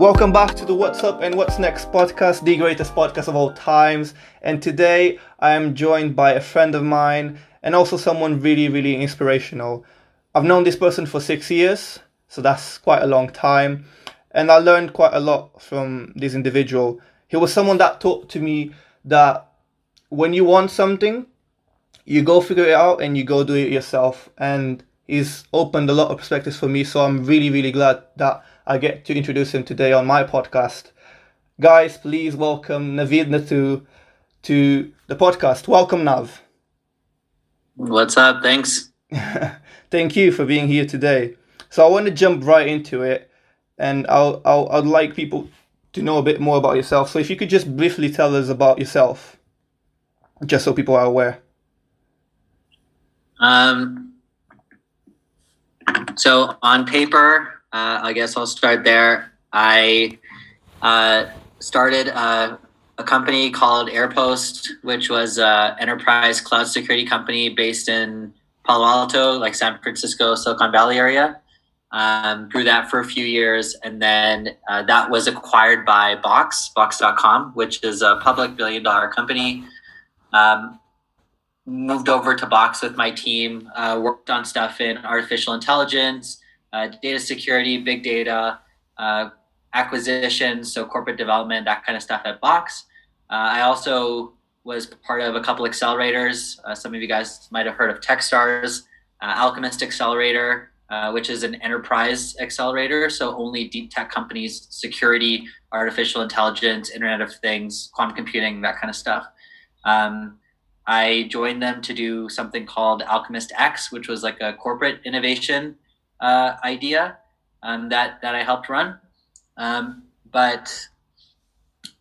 Welcome back to the What's Up and What's Next podcast, the greatest podcast of all times. And today I am joined by a friend of mine and also someone really, really inspirational. I've known this person for six years, so that's quite a long time. And I learned quite a lot from this individual. He was someone that taught to me that when you want something, you go figure it out and you go do it yourself. And he's opened a lot of perspectives for me, so I'm really, really glad that I get to introduce him today on my podcast. Guys, please welcome Navid Nathoo to the podcast. Welcome, Nav. What's up? Thanks. Thank you for being here today. So I want to jump right into it, and I'll, I'll I'd like people to know a bit more about yourself. So if you could just briefly tell us about yourself, just so people are aware. Um. So on paper, uh, I guess I'll start there. I uh, started a, a, company called AirPost, which was an enterprise cloud security company based in Palo Alto, like San Francisco, Silicon Valley area. Um, grew that for a few years, and then uh, that was acquired by Box, Box.com, which is a public billion dollar company. Um, moved over to Box with my team, uh, worked on stuff in artificial intelligence, uh, data security, big data, uh, acquisition, so corporate development, that kind of stuff at Box. Uh, I also was part of a couple accelerators. Uh, some of you guys might have heard of TechStars, uh, Alchemist Accelerator, uh, which is an enterprise accelerator. So only deep tech companies, security, artificial intelligence, Internet of Things, quantum computing, that kind of stuff. Um, I joined them to do something called Alchemist X, which was like a corporate innovation uh, idea um, that that I helped run. Um, but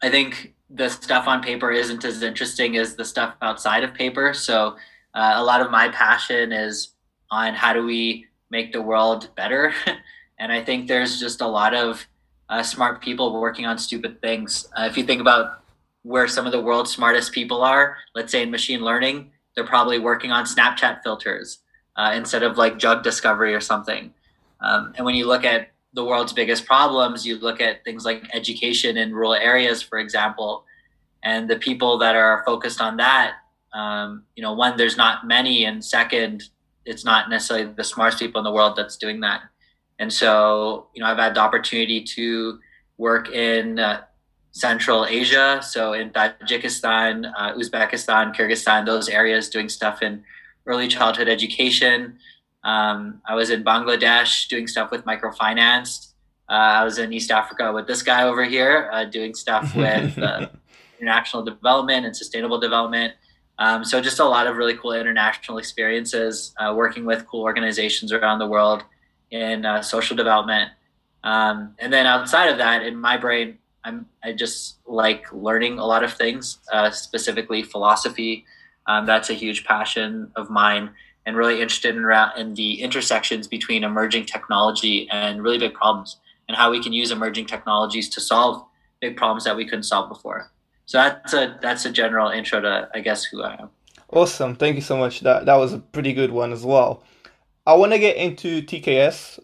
I think the stuff on paper isn't as interesting as the stuff outside of paper. So uh, a lot of my passion is on how do we make the world better, and I think there's just a lot of uh, smart people working on stupid things. Uh, if you think about where some of the world's smartest people are, let's say in machine learning, they're probably working on Snapchat filters uh, instead of like drug discovery or something. Um, and when you look at the world's biggest problems, you look at things like education in rural areas, for example, and the people that are focused on that. Um, you know, one, there's not many, and second, it's not necessarily the smartest people in the world that's doing that. And so, you know, I've had the opportunity to work in uh, Central Asia, so in Tajikistan, uh, Uzbekistan, Kyrgyzstan, those areas, doing stuff in early childhood education. Um, I was in Bangladesh doing stuff with microfinance. Uh, I was in East Africa with this guy over here uh, doing stuff with uh, international development and sustainable development. Um, so just a lot of really cool international experiences uh, working with cool organizations around the world in uh, social development. Um, and then outside of that, in my brain, I'm I just like learning a lot of things, uh, specifically philosophy. Um, that's a huge passion of mine, and really interested in, in the intersections between emerging technology and really big problems, and how we can use emerging technologies to solve big problems that we couldn't solve before. So that's a that's a general intro to I guess who I am. Awesome, thank you so much. That that was a pretty good one as well. I want to get into TKS,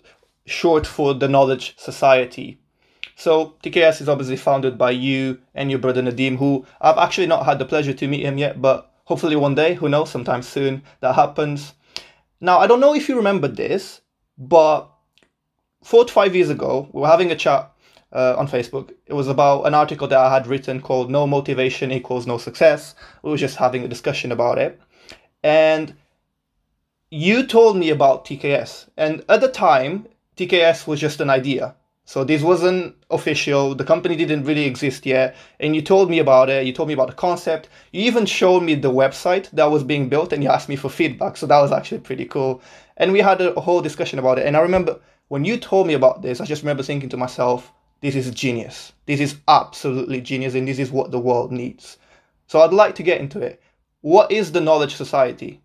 short for the Knowledge Society. So TKS is obviously founded by you and your brother Nadim, who I've actually not had the pleasure to meet him yet, but hopefully one day, who knows, sometime soon that happens. Now I don't know if you remember this, but four to five years ago, we were having a chat uh, on Facebook. It was about an article that I had written called "No Motivation Equals No Success." We were just having a discussion about it, and you told me about TKS, and at the time, TKS was just an idea. So this wasn't official. The company didn't really exist yet. And you told me about it. You told me about the concept. You even showed me the website that was being built and you asked me for feedback. So that was actually pretty cool. And we had a whole discussion about it. And I remember when you told me about this, I just remember thinking to myself, this is genius. This is absolutely genius. And this is what the world needs. So I'd like to get into it. What is the Knowledge Society?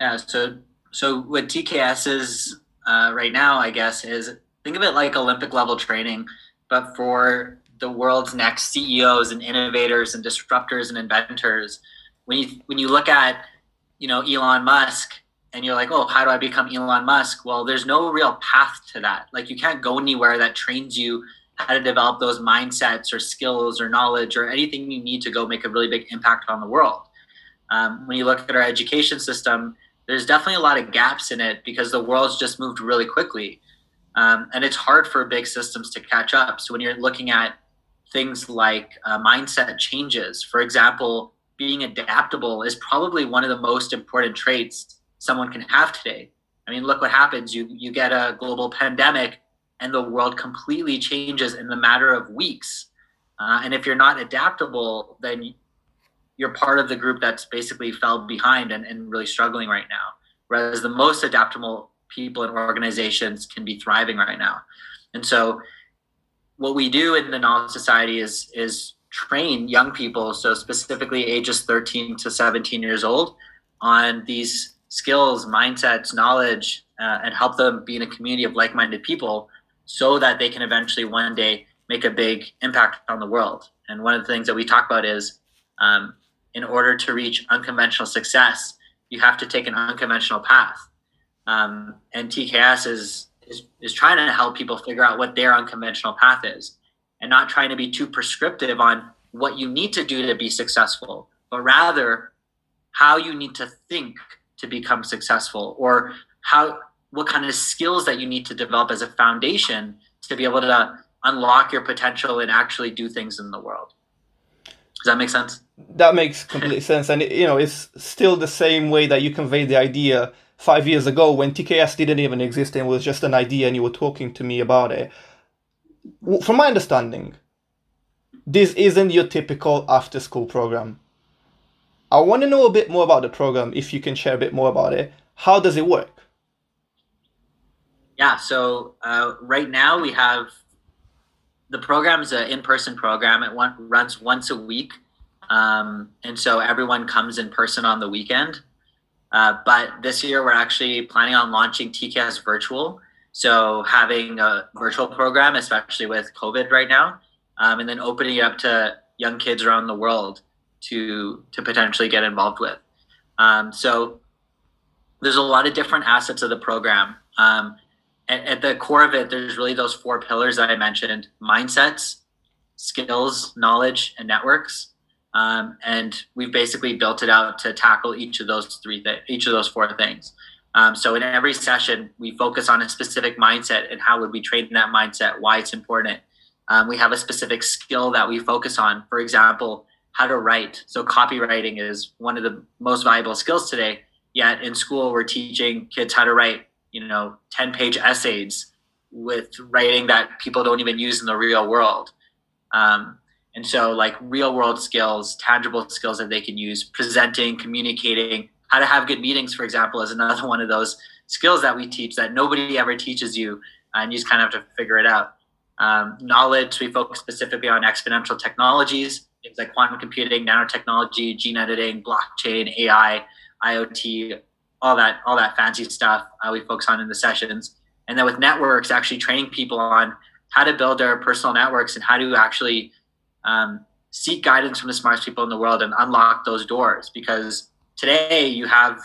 Yeah, so so what TKS is uh, right now, I guess, is think of it like Olympic level training, but for the world's next CEOs and innovators and disruptors and inventors. When you when you look at you know Elon Musk, and you're like, oh, how do I become Elon Musk? Well, there's no real path to that. Like you can't go anywhere that trains you how to develop those mindsets or skills or knowledge or anything you need to go make a really big impact on the world. Um, when you look at our education system, there's definitely a lot of gaps in it because the world's just moved really quickly. Um, and it's hard for big systems to catch up. So when you're looking at things like uh, mindset changes, for example, being adaptable is probably one of the most important traits someone can have today. I mean, look what happens. You you get a global pandemic, and the world completely changes in the matter of weeks. Uh, and if you're not adaptable, then you're part of the group that's basically fell behind and, and really struggling right now. Whereas the most adaptable people and organizations can be thriving right now. And so what we do in the knowledge society is is train young people, so specifically ages 13 to 17 years old, on these skills, mindsets, knowledge, uh, and help them be in a community of like-minded people so that they can eventually one day make a big impact on the world. And one of the things that we talk about is um, in order to reach unconventional success, you have to take an unconventional path. Um, and TKS is, is is trying to help people figure out what their unconventional path is, and not trying to be too prescriptive on what you need to do to be successful, but rather how you need to think to become successful, or how what kind of skills that you need to develop as a foundation to be able to unlock your potential and actually do things in the world. Does that make sense? That makes complete sense, and you know it's still the same way that you conveyed the idea five years ago when TKS didn't even exist and was just an idea, and you were talking to me about it. From my understanding, this isn't your typical after-school program. I want to know a bit more about the program, if you can share a bit more about it. How does it work? Yeah, so uh, right now we have the program is an in-person program. It one, runs once a week, um, and so everyone comes in person on the weekend. Uh, but this year we're actually planning on launching TKS Virtual, so having a virtual program, especially with COVID right now, um, and then opening it up to young kids around the world to to potentially get involved with. Um, so there's a lot of different assets of the program. Um, at, at the core of it, there's really those four pillars that I mentioned: mindsets, skills, knowledge, and networks. Um, and we've basically built it out to tackle each of those three, th- each of those four things. Um, so in every session, we focus on a specific mindset and how would we train that mindset, why it's important. Um, we have a specific skill that we focus on. For example, how to write. So copywriting is one of the most valuable skills today. Yet in school, we're teaching kids how to write you know 10 page essays with writing that people don't even use in the real world um, and so like real world skills tangible skills that they can use presenting communicating how to have good meetings for example is another one of those skills that we teach that nobody ever teaches you and you just kind of have to figure it out. Um, knowledge we focus specifically on exponential technologies things like quantum computing nanotechnology gene editing blockchain ai iot all that all that fancy stuff uh, we focus on in the sessions. And then with networks actually training people on how to build their personal networks and how to actually um, seek guidance from the smartest people in the world and unlock those doors. Because today you have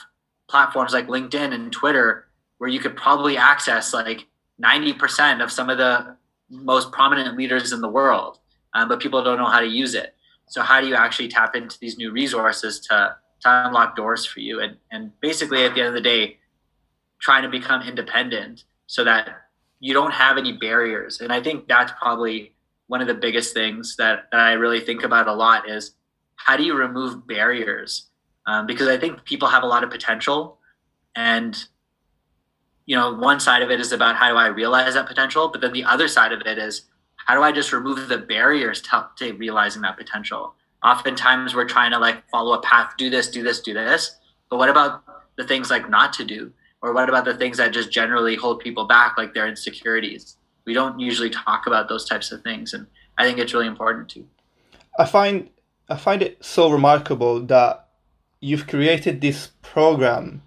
platforms like linkedin and twitter where you could probably access like 90% of some of the most prominent leaders in the world um, but people don't know how to use it. So how do you actually tap into these new resources to to unlock doors for you? And and basically at the end of the day trying to become independent so that you don't have any barriers. And i think that's probably one of the biggest things that, that i really think about a lot is how do you remove barriers? Um, because i think people have a lot of potential and you know one side of it is about how do i realize that potential but then the other side of it is how do i just remove the barriers to, to realizing that potential? Oftentimes we're trying to like follow a path do this do this do this but what about the things like not to do? Or what about the things that just generally hold people back like their insecurities we don't usually talk about those types of things and i think it's really important to i find i find it so remarkable that you've created this program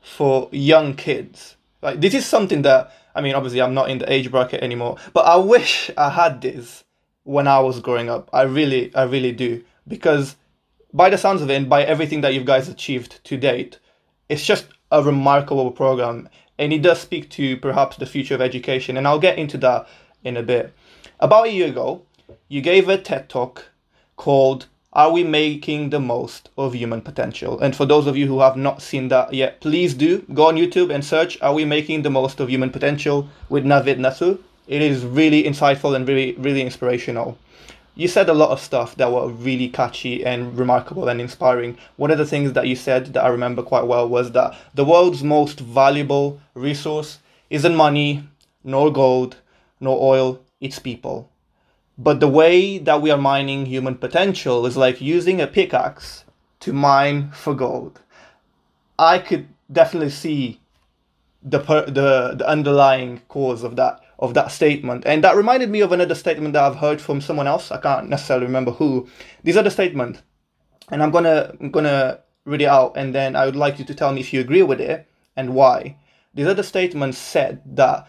for young kids like this is something that i mean obviously i'm not in the age bracket anymore but i wish i had this when I was growing up. I really, I really do. Because by the sounds of it, and by everything that you guys achieved to date, it's just a remarkable program, and it does speak to perhaps the future of education. And I'll get into that in a bit. About a year ago, you gave a TED talk called Are We Making the Most of Human Potential? And for those of you who have not seen that yet, please do go on YouTube and search Are We Making the Most of Human Potential with Navid Nathoo. It is really insightful and really, really inspirational. You said a lot of stuff that were really catchy and remarkable and inspiring. One of the things that you said that I remember quite well was that the world's most valuable resource isn't money, nor gold, nor oil, it's people. But the way that we are mining human potential is like using a pickaxe to mine for gold. I could definitely see the per- the the underlying cause of that of that statement, and that reminded me of another statement that I've heard from someone else. I can't necessarily remember who. These are the statement, and I'm gonna I'm gonna read it out, and then I would like you to tell me if you agree with it and why. These other statements said that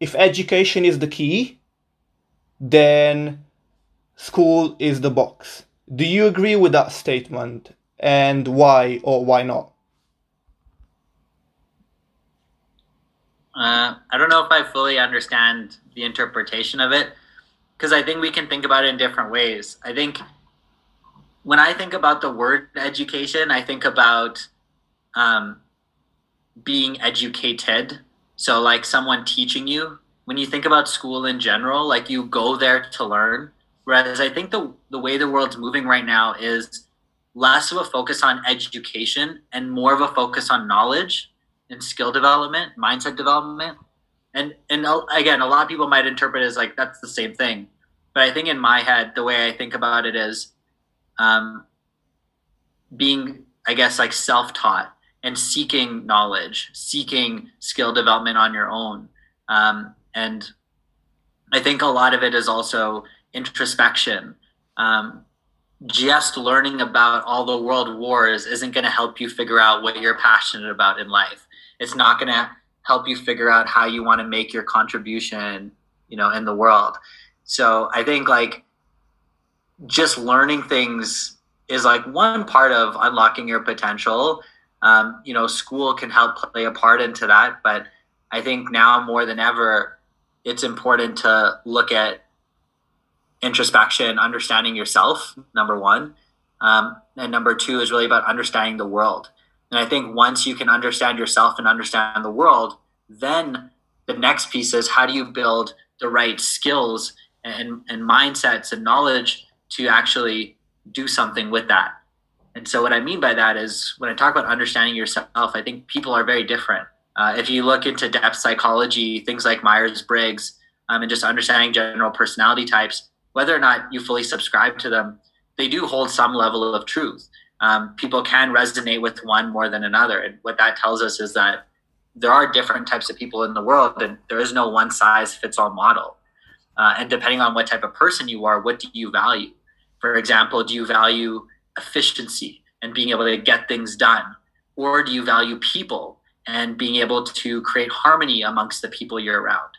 if education is the key, then school is the box. Do you agree with that statement and why or why not? Uh, I don't know if I fully understand the interpretation of it because I think we can think about it in different ways. I think when I think about the word education, I think about um, being educated. So, like someone teaching you. When you think about school in general, like you go there to learn. Whereas I think the the way the world's moving right now is less of a focus on education and more of a focus on knowledge and skill development, mindset development. And and again, a lot of people might interpret it as like that's the same thing. But I think in my head, the way I think about it is um, being, I guess, like self-taught and seeking knowledge, seeking skill development on your own. Um, and I think a lot of it is also introspection. Um, just learning about all the world wars isn't going to help you figure out what you're passionate about in life it's not going to help you figure out how you want to make your contribution you know in the world. So i think like just learning things is like one part of unlocking your potential. Um, you know school can help play a part into that but i think now more than ever it's important to look at introspection understanding yourself number one. Um, and number two is really about understanding the world and I think once you can understand yourself and understand the world, then the next piece is how do you build the right skills and, and mindsets and knowledge to actually do something with that. And so, what I mean by that is when I talk about understanding yourself, I think people are very different. Uh, if you look into depth psychology, things like Myers Briggs, um, and just understanding general personality types, whether or not you fully subscribe to them, they do hold some level of truth um, people can resonate with one more than another. And what that tells us is that there are different types of people in the world, and there is no one size fits all model. Uh, and depending on what type of person you are, what do you value? For example, do you value efficiency and being able to get things done? Or do you value people and being able to create harmony amongst the people you're around?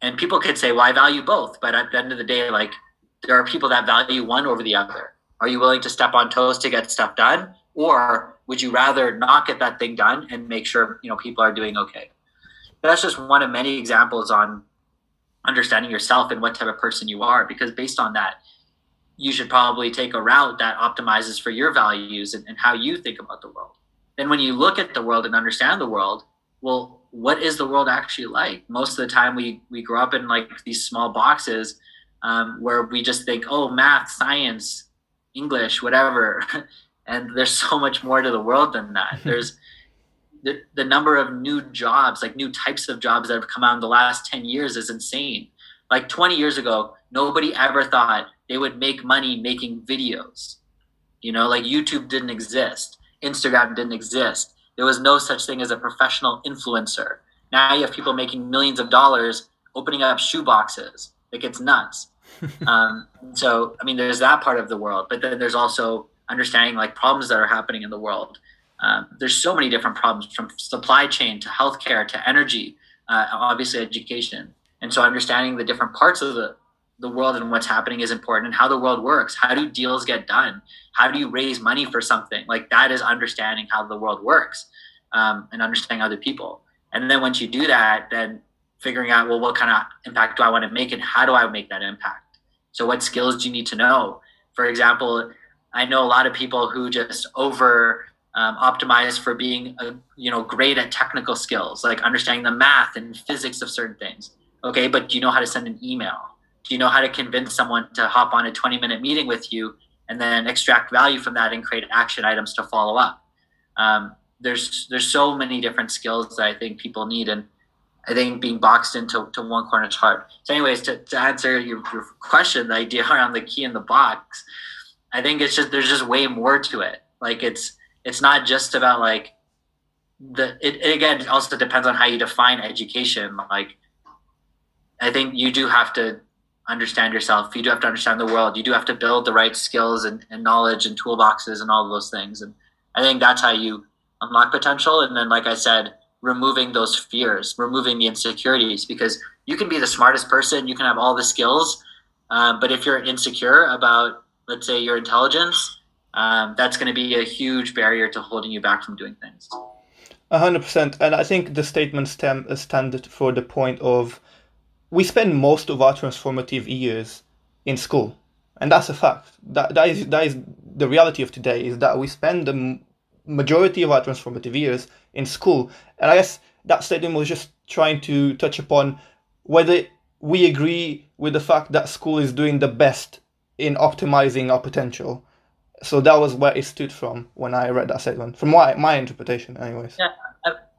And people could say, well, I value both. But at the end of the day, like there are people that value one over the other. Are you willing to step on toes to get stuff done? Or would you rather not get that thing done and make sure you know people are doing okay? That's just one of many examples on understanding yourself and what type of person you are, because based on that, you should probably take a route that optimizes for your values and, and how you think about the world. Then when you look at the world and understand the world, well, what is the world actually like? Most of the time we we grow up in like these small boxes um, where we just think, oh, math, science, English, whatever. and there's so much more to the world than that. There's the, the number of new jobs, like new types of jobs that have come out in the last 10 years is insane. Like 20 years ago, nobody ever thought they would make money making videos. You know, like YouTube didn't exist, Instagram didn't exist. There was no such thing as a professional influencer. Now you have people making millions of dollars opening up shoe boxes. Like it's nuts. Um, so, I mean, there's that part of the world, but then there's also understanding like problems that are happening in the world. Um, there's so many different problems from supply chain to healthcare to energy, uh, obviously education. And so understanding the different parts of the, the world and what's happening is important and how the world works. How do deals get done? How do you raise money for something? Like that is understanding how the world works. um, and understanding other people. And then once you do that, then figuring out, well, what kind of impact do I want to make and how do I make that impact? So, what skills do you need to know? For example, I know a lot of people who just over um, optimize for being a, you know great at technical skills like understanding the math and physics of certain things. Okay but do you know how to send an email? Do you know how to convince someone to hop on a 20 minute meeting with you and then extract value from that and create action items to follow up? Um, there's there's so many different skills that i think people need and i think being boxed into to one corner is hard. So anyways to, to answer your, your question the idea around the key in the box i think it's just there's just way more to it. Like it's it's not just about like the it, it again it also depends on how you define education. Like i think you do have to understand yourself. You do have to understand the world. You do have to build the right skills and, and knowledge and toolboxes and all those things. And i think that's how you unlock potential. And then like i said removing those fears removing the insecurities because you can be the smartest person you can have all the skills um, but if you're insecure about let's say your intelligence um, that's going to be a huge barrier to holding you back from doing things. A hundred percent, and I think the statement stand uh, stand for the point of we spend most of our transformative years in school, and that's a fact. That that is that is the reality of today. Is that we spend the majority of our transformative years in school, and I guess that statement was just trying to touch upon whether we agree with the fact that school is doing the best in optimizing our potential so that was where it stood from when I read that statement, from my my interpretation, anyways. Yeah,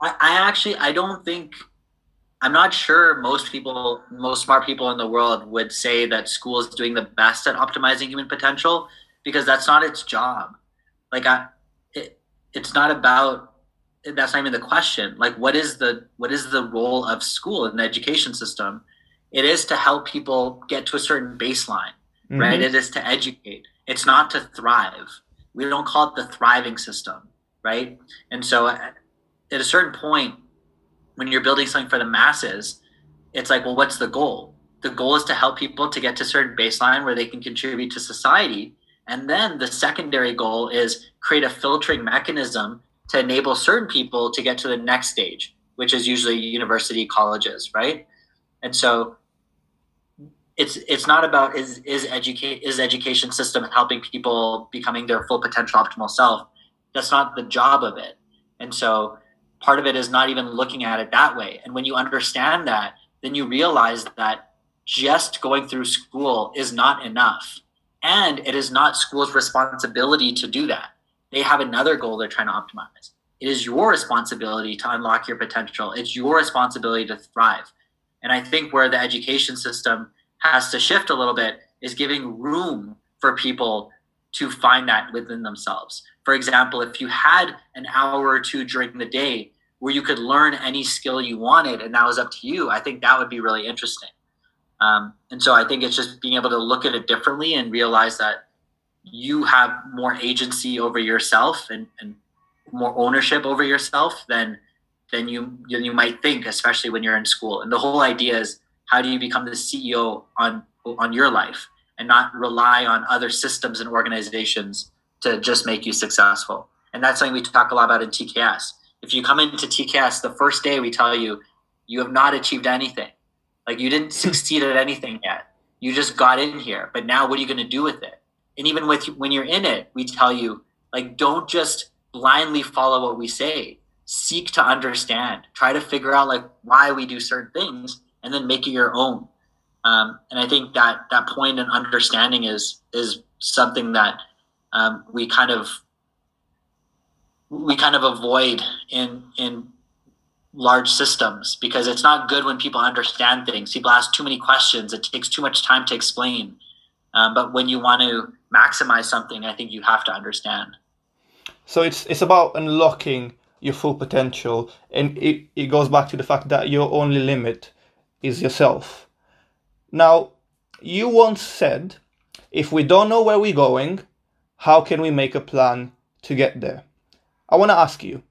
I, I actually I don't think I'm not sure most people, most smart people in the world would say that school is doing the best at optimizing human potential because that's not its job. Like I, it's not about that's not even the question. Like what is the what is the role of school in the education system? It is to help people get to a certain baseline, mm-hmm. right? It is to educate it's not to thrive. We don't call it the thriving system, right? And so at a certain point, when you're building something for the masses, it's like, well, what's the goal? The goal is to help people to get to a certain baseline where they can contribute to society. And then the secondary goal is create a filtering mechanism to enable certain people to get to the next stage, which is usually university colleges, right? And so it's it's not about is is educate is education system helping people becoming their full potential optimal self. That's not the job of it. And so part of it is not even looking at it that way. And when you understand that then you realize that just going through school is not enough and it is not school's responsibility to do that they have another goal they're trying to optimize it is your responsibility to unlock your potential it's your responsibility to thrive and i think where the education system has to shift a little bit is giving room for people to find that within themselves. For example, if you had an hour or two during the day where you could learn any skill you wanted and that was up to you, I think that would be really interesting. Um, and so I think it's just being able to look at it differently and realize that you have more agency over yourself and, and more ownership over yourself than than you you might think, especially when you're in school. And the whole idea is how do you become the CEO on on your life and not rely on other systems and organizations to just make you successful? And that's something we talk a lot about in TKS. If you come into TKS the first day, we tell you you have not achieved anything. Like you didn't succeed at anything yet. You just got in here, but now what are you going to do with it? And even with when you're in it, we tell you like don't just blindly follow what we say. Seek to understand. Try to figure out like why we do certain things and then make it your own. Um, and I think that that point and understanding is is something that um, we kind of we kind of avoid in in large systems because it's not good when people understand things. People ask too many questions. It takes too much time to explain. Um, but when you want to maximize something, I think you have to understand. So it's it's about unlocking your full potential, and it, it goes back to the fact that your only limit is yourself. Now, you once said, if we don't know where we're going, how can we make a plan to get there? I want to ask you,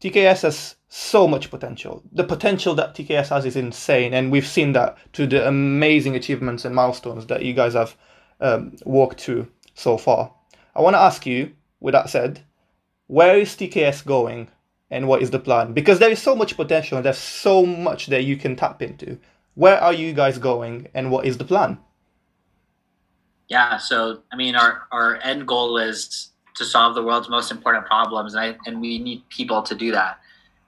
TKS has so much potential. The potential that TKS has is insane, and we've seen that to the amazing achievements and milestones that you guys have um, walked through so far. I want to ask you, with that said, where is TKS going and what is the plan? Because there is so much potential and there's so much that you can tap into. Where are you guys going and what is the plan? Yeah, so I mean, our, our end goal is to solve the world's most important problems, and, I, and we need people to do that.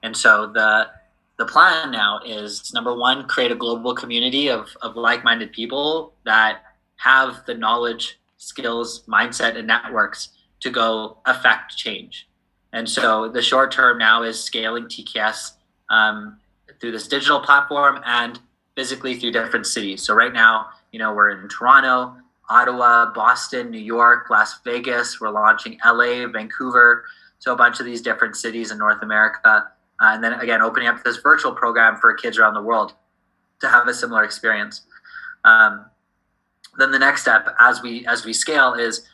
And so the the plan now is number one, create a global community of, of like minded people that have the knowledge, skills, mindset, and networks to go affect change. And so the short term now is scaling TKS um, through this digital platform and physically through different cities. So right now, you know, we're in Toronto, Ottawa, Boston, New York, Las Vegas. We're launching LA, Vancouver. So a bunch of these different cities in North America. Uh, and then again, opening up this virtual program for kids around the world to have a similar experience. Um, then the next step as we as we scale is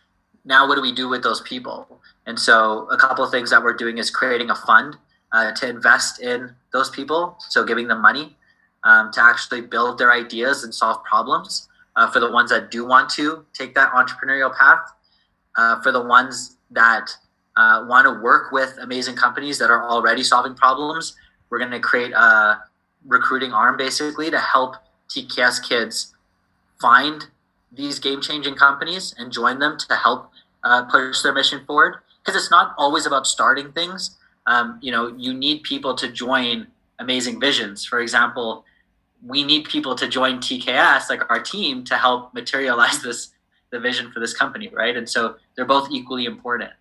now what do we do with those people? And so a couple of things that we're doing is creating a fund uh, to invest in those people. So giving them money um, to actually build their ideas and solve problems. Uh, for the ones that do want to take that entrepreneurial path, uh, for the ones that uh, want to work with amazing companies that are already solving problems, we're going to create a recruiting arm basically to help TKS kids find these game changing companies and join them to help uh, push their mission forward. Because it's not always about starting things. Um, you know, you need people to join amazing visions. For example, we need people to join TKS, like our team, to help materialize this the vision for this company, right? And so they're both equally important.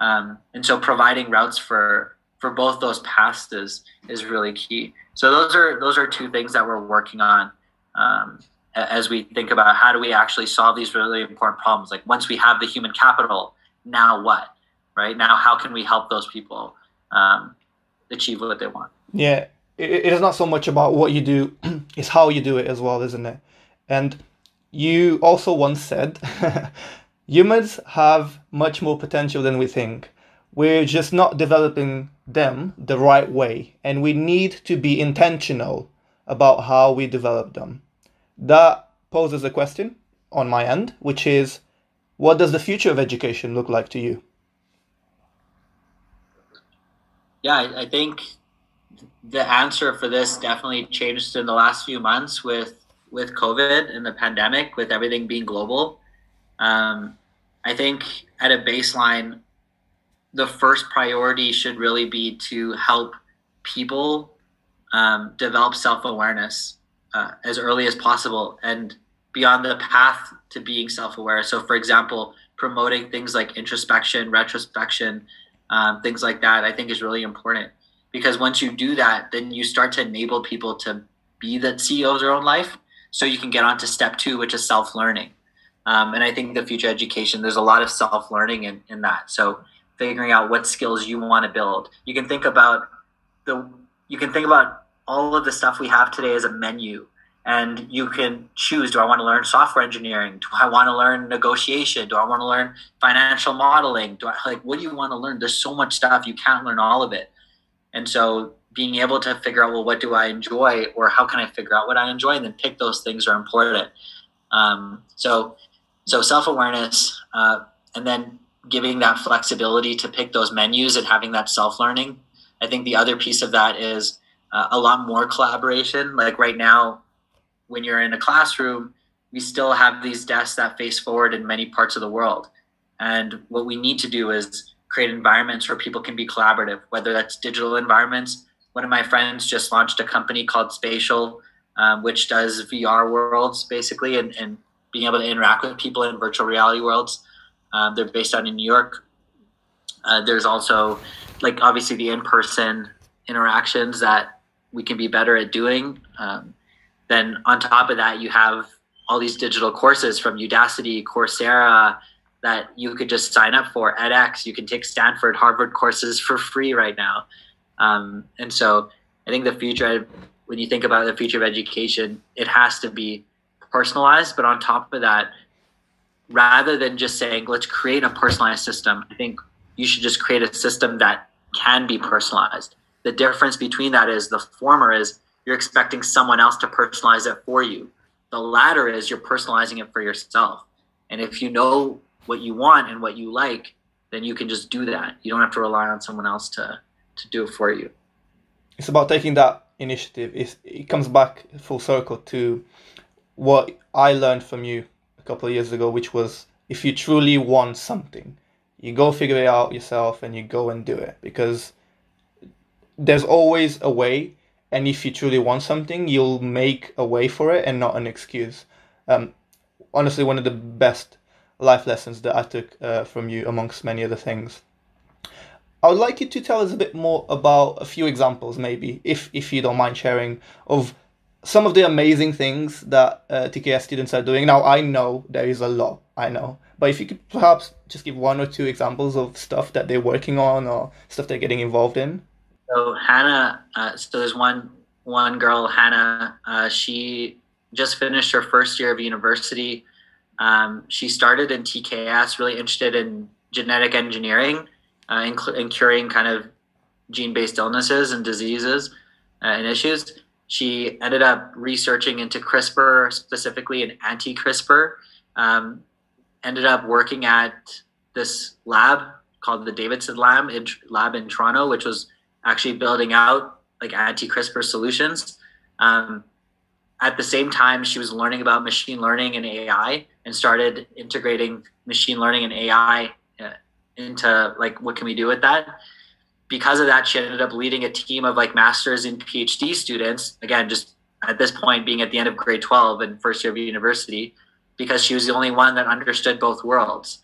Um, and so providing routes for for both those paths is is really key. So those are those are two things that we're working on um, as we think about how do we actually solve these really important problems. Like once we have the human capital, now what? Right now, how can we help those people um, achieve what they want? Yeah, it is not so much about what you do, it's how you do it as well, isn't it? And you also once said humans have much more potential than we think. We're just not developing them the right way, and we need to be intentional about how we develop them. That poses a question on my end, which is what does the future of education look like to you? Yeah, I, think the answer for this definitely changed in the last few months with with COVID and the pandemic, with everything being global. Um, I think at a baseline, the first priority should really be to help people um, develop self awareness uh, as early as possible and be on the path to being self aware. So, for example, promoting things like introspection, retrospection, um, things like that, I think is really important because once you do that, then you start to enable people to be the CEO of their own life. So you can get on to step two, which is self learning. Um, and I think the future education, there's a lot of self learning in, in that. So figuring out what skills you want to build. You can think about the you can think about all of the stuff we have today as a menu and you can choose do i want to learn software engineering do i want to learn negotiation do i want to learn financial modeling do i like what do you want to learn there's so much stuff you can't learn all of it and so being able to figure out, well, what do I enjoy or how can I figure out what I enjoy and then pick those things are important. Um, so, so self-awareness uh, and then giving that flexibility to pick those menus and having that self-learning. I think the other piece of that is uh, a lot more collaboration. Like right now, when you're in a classroom, we still have these desks that face forward in many parts of the world. And what we need to do is create environments where people can be collaborative, whether that's digital environments. One of my friends just launched a company called Spatial, um, which does VR worlds basically and, and being able to interact with people in virtual reality worlds. Um, they're based out in New York. Uh, there's also, like, obviously the in person interactions that we can be better at doing. Um, then, on top of that, you have all these digital courses from Udacity, Coursera, that you could just sign up for edX. You can take Stanford, Harvard courses for free right now. Um, and so I think the future, when you think about the future of education, it has to be personalized. But on top of that, rather than just saying, let's create a personalized system, I think you should just create a system that can be personalized. The difference between that is the former is you're expecting someone else to personalize it for you. The latter is you're personalizing it for yourself. And if you know what you want and what you like, then you can just do that. You don't have to rely on someone else to to do it for you. It's about taking that initiative. It's, it comes back full circle to what I learned from you a couple of years ago, which was if you truly want something, you go figure it out yourself and you go and do it because there's always a way. And if you truly want something, you'll make a way for it and not an excuse. Um, honestly, one of the best life lessons that I took uh, from you, amongst many other things. I would like you to tell us a bit more about a few examples, maybe, if if you don't mind sharing, of some of the amazing things that uh, TKS students are doing. Now, I know there is a lot, I know, but if you could perhaps just give one or two examples of stuff that they're working on or stuff they're getting involved in. So Hannah, uh, so there's one one girl, Hannah. Uh, she just finished her first year of university. Um, she started in TKS, really interested in genetic engineering uh, in, in, curing kind of gene-based illnesses and diseases uh, and issues. She ended up researching into CRISPR, specifically an anti-CRISPR. Um, ended up working at this lab called the Davidson Lab in, lab in Toronto, which was actually building out like anti-CRISPR solutions. Um, at the same time, she was learning about machine learning and AI and started integrating machine learning and AI uh, into like what can we do with that. Because of that, she ended up leading a team of like masters and PhD students. Again, just at this point being at the end of grade 12 and first year of university, because she was the only one that understood both worlds.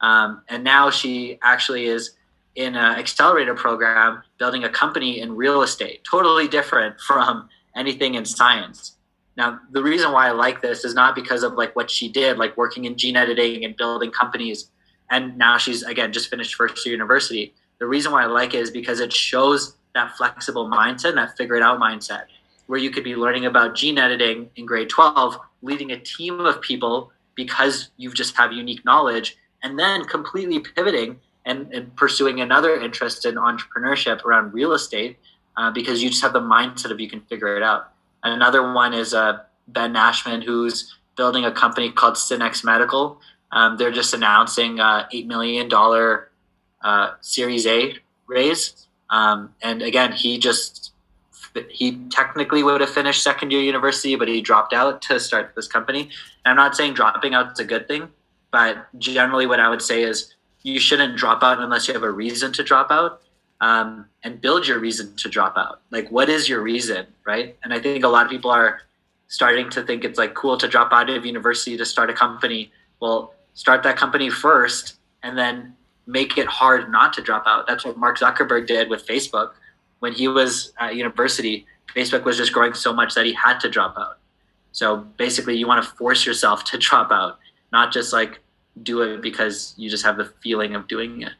Um, and now she actually is in an accelerator program building a company in real estate, totally different from anything in science. Now, the reason why I like this is not because of like what she did, like working in gene editing and building companies. And now she's again just finished first year university. The reason why I like it is because it shows that flexible mindset, and that figure it out mindset, where you could be learning about gene editing in grade 12, leading a team of people because you just have unique knowledge, and then completely pivoting and, and pursuing another interest in entrepreneurship around real estate uh, because you just have the mindset of you can figure it out. Another one is uh, Ben Nashman, who's building a company called Synex Medical. Um, they're just announcing uh, $8 million uh, Series A raise. Um, and again, he just, he technically would have finished second year university, but he dropped out to start this company. And I'm not saying dropping out is a good thing, but generally what I would say is you shouldn't drop out unless you have a reason to drop out um, and build your reason to drop out. Like, what is your reason, right? And I think a lot of people are starting to think it's like cool to drop out of university to start a company. Well, start that company first and then make it hard not to drop out. That's what Mark Zuckerberg did with Facebook. When he was at university, Facebook was just growing so much that he had to drop out. So basically, you want to force yourself to drop out, not just like do it because you just have the feeling of doing it.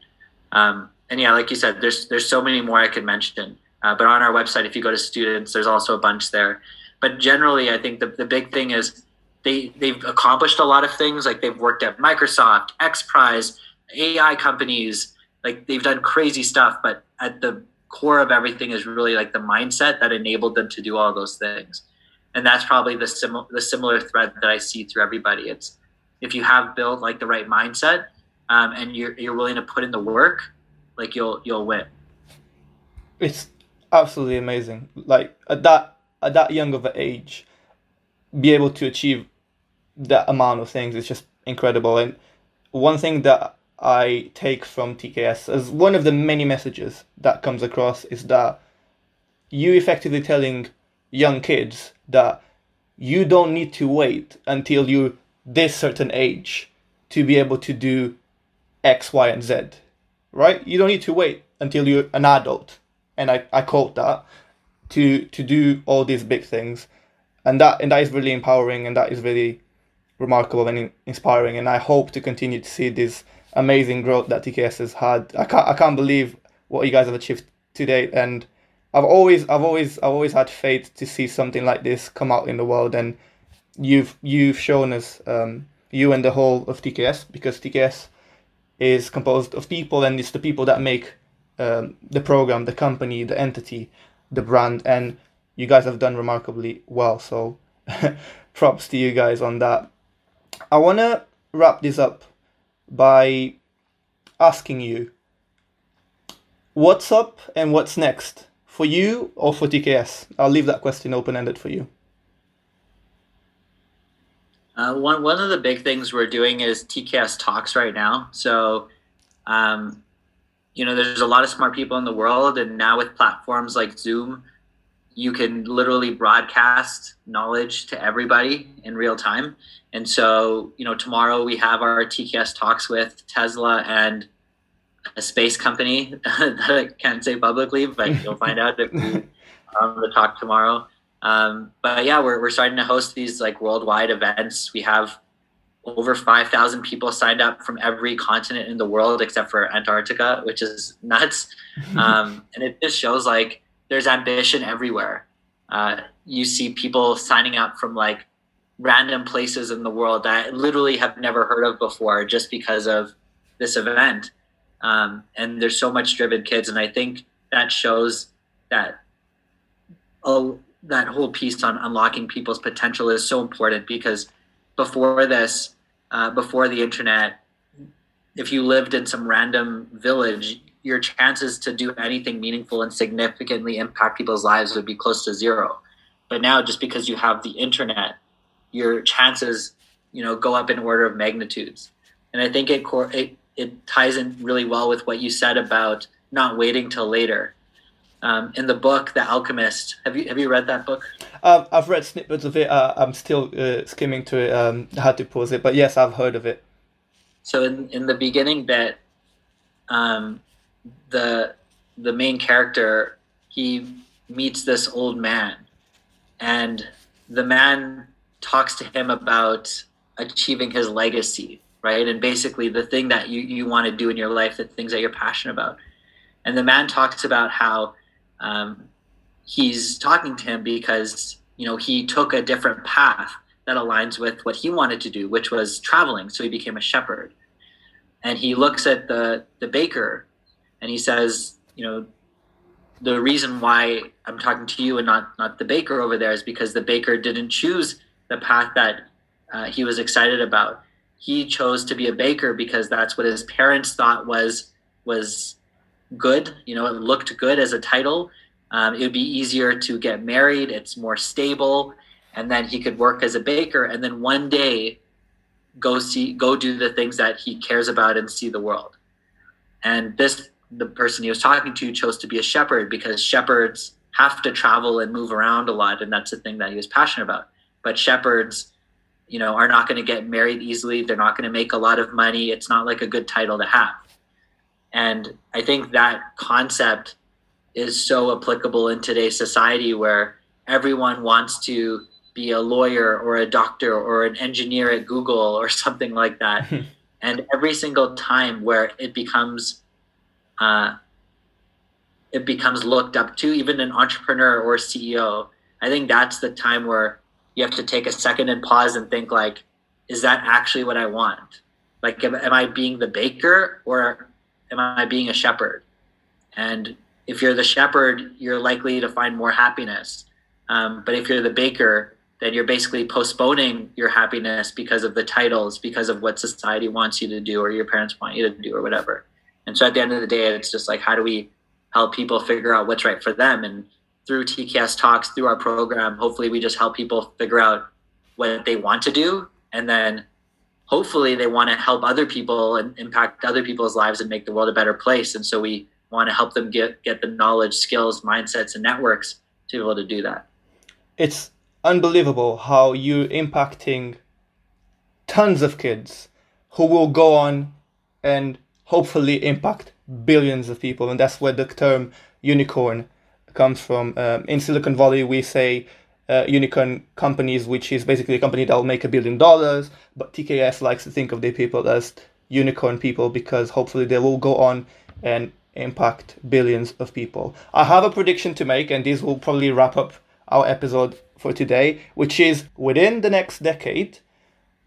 Um, and yeah, like you said, there's there's so many more I could mention. Uh, but on our website, if you go to students, there's also a bunch there. But generally, I think the, the big thing is they they've accomplished a lot of things. Like they've worked at Microsoft, X Prize, AI companies. Like they've done crazy stuff. But at the core of everything is really like the mindset that enabled them to do all those things. And that's probably the similar the similar thread that I see through everybody. It's if you have built like the right mindset um, and you're you're willing to put in the work like you'll you'll win. It's absolutely amazing. Like at that at that young of an age, be able to achieve that amount of things is just incredible. And one thing that I take from TKS as one of the many messages that comes across is that you effectively telling young kids that you don't need to wait until you're this certain age to be able to do X, Y, and Z right? You don't need to wait until you're an adult, and I, I quote that to to do all these big things, and that and that is really empowering, and that is really remarkable and inspiring. And I hope to continue to see this amazing growth that TKS has had. I can't I can't believe what you guys have achieved today, and I've always I've always I've always had faith to see something like this come out in the world, and you've you've shown us um, you and the whole of TKS because TKS is composed of people, and it's the people that make um, the program, the company, the entity, the brand, and you guys have done remarkably well. So, props to you guys on that. I want to wrap this up by asking you what's up and what's next for you or for TKS? I'll leave that question open ended for you. Uh, one one of the big things we're doing is TKS talks right now. So, um, you know, there's a lot of smart people in the world, and now with platforms like Zoom, you can literally broadcast knowledge to everybody in real time. And so, you know, tomorrow we have our TKS talks with Tesla and a space company that I can't say publicly, but you'll find out if we on the talk tomorrow. Um, but yeah, we're, we're starting to host these like worldwide events. We have over 5,000 people signed up from every continent in the world except for Antarctica, which is nuts. Um, and it just shows like there's ambition everywhere. Uh, you see people signing up from like random places in the world that I literally have never heard of before just because of this event. Um, and there's so much driven kids. And I think that shows that oh, that whole piece on unlocking people's potential is so important because before this, uh, before the internet, if you lived in some random village, your chances to do anything meaningful and significantly impact people's lives would be close to zero. But now, just because you have the internet, your chances, you know, go up in order of magnitudes. And I think it it it ties in really well with what you said about not waiting till later um, in the book The Alchemist. Have you have you read that book? Um, I've read snippets of it. Uh, I'm still uh, skimming to it. Um, had to pause it, but yes, I've heard of it. So in in the beginning bit, um, the the main character he meets this old man, and the man talks to him about achieving his legacy, right? And basically the thing that you, you want to do in your life, the things that you're passionate about. And the man talks about how um, he's talking to him because you know he took a different path that aligns with what he wanted to do, which was traveling. So he became a shepherd, and he looks at the the baker, and he says, you know, the reason why I'm talking to you and not not the baker over there is because the baker didn't choose the path that uh, he was excited about. He chose to be a baker because that's what his parents thought was was good. You know, it looked good as a title. Um, it would be easier to get married. It's more stable, and then he could work as a baker, and then one day go see, go do the things that he cares about and see the world. And this, the person he was talking to, chose to be a shepherd because shepherds have to travel and move around a lot, and that's the thing that he was passionate about. But shepherds, you know, are not going to get married easily. They're not going to make a lot of money. It's not like a good title to have. And I think that concept is so applicable in today's society where everyone wants to be a lawyer or a doctor or an engineer at Google or something like that. and every single time where it becomes uh, it becomes looked up to, even an entrepreneur or CEO, I think that's the time where you have to take a second and pause and think like, is that actually what I want? Like, am, am I being the baker or am I being a shepherd? And if you're the shepherd, you're likely to find more happiness. Um, but if you're the baker, then you're basically postponing your happiness because of the titles, because of what society wants you to do or your parents want you to do or whatever. And so at the end of the day, it's just like, how do we help people figure out what's right for them? And through TKS Talks, through our program, hopefully we just help people figure out what they want to do and then hopefully they want to help other people and impact other people's lives and make the world a better place. And so we want to help them get get the knowledge, skills, mindsets, and networks to be able to do that. It's unbelievable how you're impacting tons of kids who will go on and hopefully impact billions of people, and that's where the term unicorn comes from. Um, in Silicon Valley, we say uh, unicorn companies, which is basically a company that will make a billion dollars. But TKS likes to think of their people as unicorn people because hopefully they will go on and impact billions of people. I have a prediction to make, and this will probably wrap up our episode for today, which is within the next decade,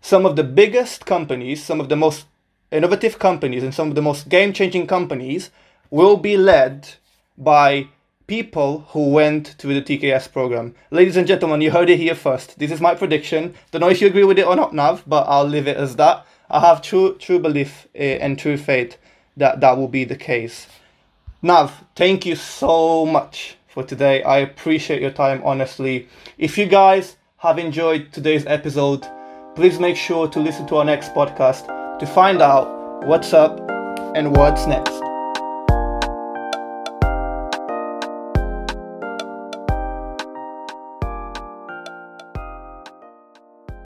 some of the biggest companies, some of the most innovative companies, and some of the most game changing companies will be led by people who went to the TKS program. Ladies and gentlemen, you heard it here first. This is my prediction. Don't know if you agree with it or not, Nav, but I'll leave it as that. I have true true belief uh, and true faith that that will be the case. Nav, thank you so much for today. I appreciate your time, honestly. If you guys have enjoyed today's episode, please make sure to listen to our next podcast to find out what's up and what's next.